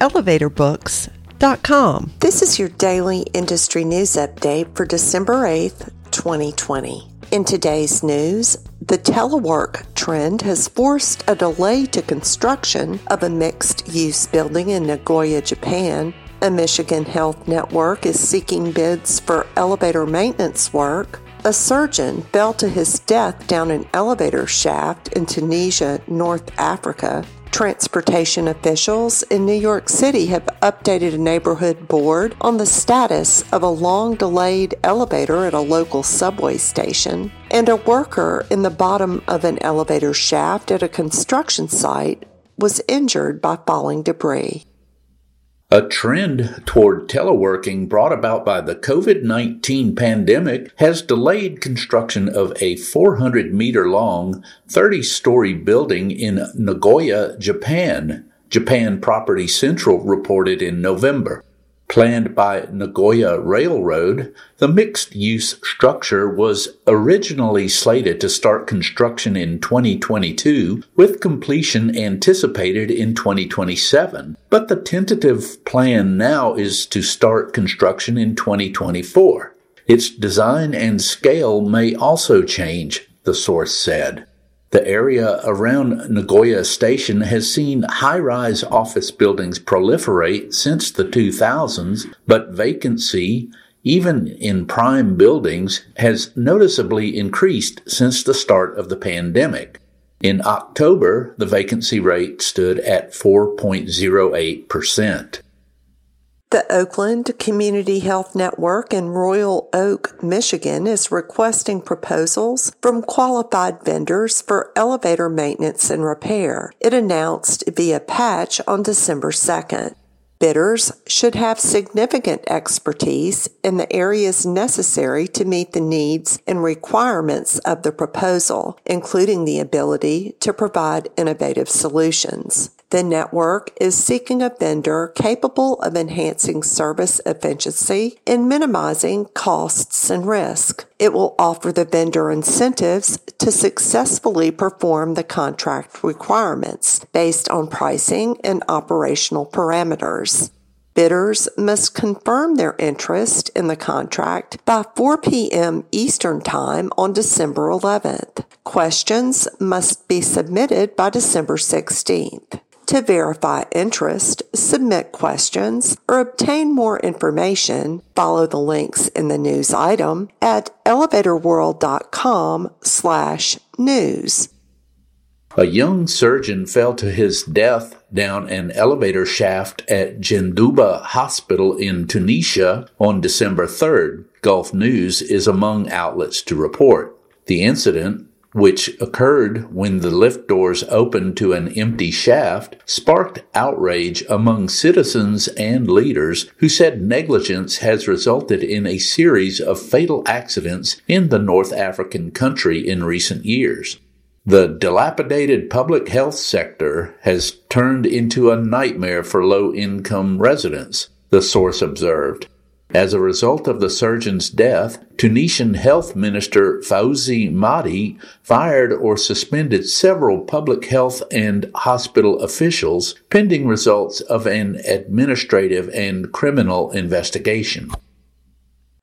elevatorbooks.com. This is your daily industry news update for December 8th, 2020. In today's news, the telework trend has forced a delay to construction of a mixed use building in Nagoya, Japan. A Michigan Health Network is seeking bids for elevator maintenance work. A surgeon fell to his death down an elevator shaft in Tunisia, North Africa. Transportation officials in New York City have updated a neighborhood board on the status of a long delayed elevator at a local subway station. And a worker in the bottom of an elevator shaft at a construction site was injured by falling debris. A trend toward teleworking brought about by the COVID 19 pandemic has delayed construction of a 400 meter long, 30 story building in Nagoya, Japan, Japan Property Central reported in November. Planned by Nagoya Railroad, the mixed use structure was originally slated to start construction in 2022 with completion anticipated in 2027. But the tentative plan now is to start construction in 2024. Its design and scale may also change, the source said. The area around Nagoya Station has seen high rise office buildings proliferate since the 2000s, but vacancy, even in prime buildings, has noticeably increased since the start of the pandemic. In October, the vacancy rate stood at 4.08%. The Oakland Community Health Network in Royal Oak, Michigan is requesting proposals from qualified vendors for elevator maintenance and repair. It announced via patch on December 2nd. Bidders should have significant expertise in the areas necessary to meet the needs and requirements of the proposal, including the ability to provide innovative solutions. The network is seeking a vendor capable of enhancing service efficiency and minimizing costs and risk. It will offer the vendor incentives to successfully perform the contract requirements based on pricing and operational parameters. Bidders must confirm their interest in the contract by 4 p.m. Eastern Time on December 11th. Questions must be submitted by December 16th. To verify interest, submit questions, or obtain more information, follow the links in the news item at elevatorworld.com slash news. A young surgeon fell to his death down an elevator shaft at Jendouba Hospital in Tunisia on December 3rd. Gulf News is among outlets to report. The incident which occurred when the lift doors opened to an empty shaft, sparked outrage among citizens and leaders who said negligence has resulted in a series of fatal accidents in the North African country in recent years. The dilapidated public health sector has turned into a nightmare for low income residents, the source observed. As a result of the surgeon's death, Tunisian Health Minister Fawzi Mehdi fired or suspended several public health and hospital officials pending results of an administrative and criminal investigation.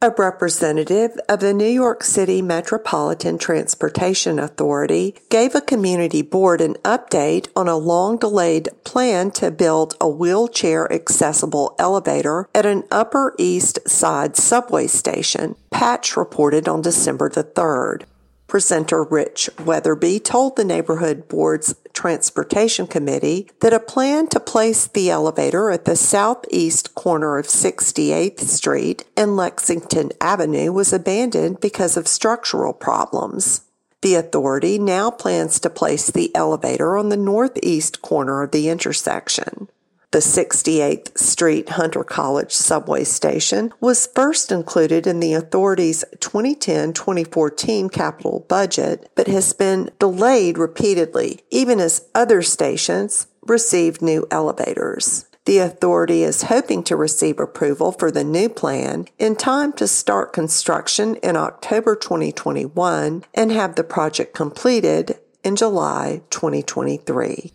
A representative of the New York City Metropolitan Transportation Authority gave a community board an update on a long delayed plan to build a wheelchair accessible elevator at an Upper East Side subway station. Patch reported on December the 3rd. Presenter Rich Weatherby told the neighborhood board's transportation committee that a plan to place the elevator at the southeast corner of 68th Street and Lexington Avenue was abandoned because of structural problems. The authority now plans to place the elevator on the northeast corner of the intersection. The 68th Street Hunter College subway station was first included in the authority's 2010 2014 capital budget, but has been delayed repeatedly, even as other stations received new elevators. The authority is hoping to receive approval for the new plan in time to start construction in October 2021 and have the project completed in July 2023.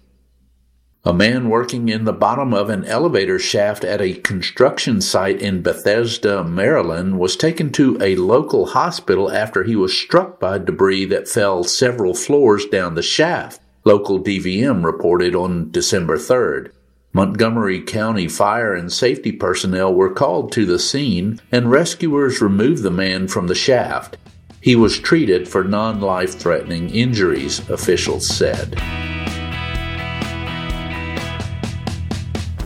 A man working in the bottom of an elevator shaft at a construction site in Bethesda, Maryland, was taken to a local hospital after he was struck by debris that fell several floors down the shaft, local DVM reported on December 3rd. Montgomery County fire and safety personnel were called to the scene, and rescuers removed the man from the shaft. He was treated for non life threatening injuries, officials said.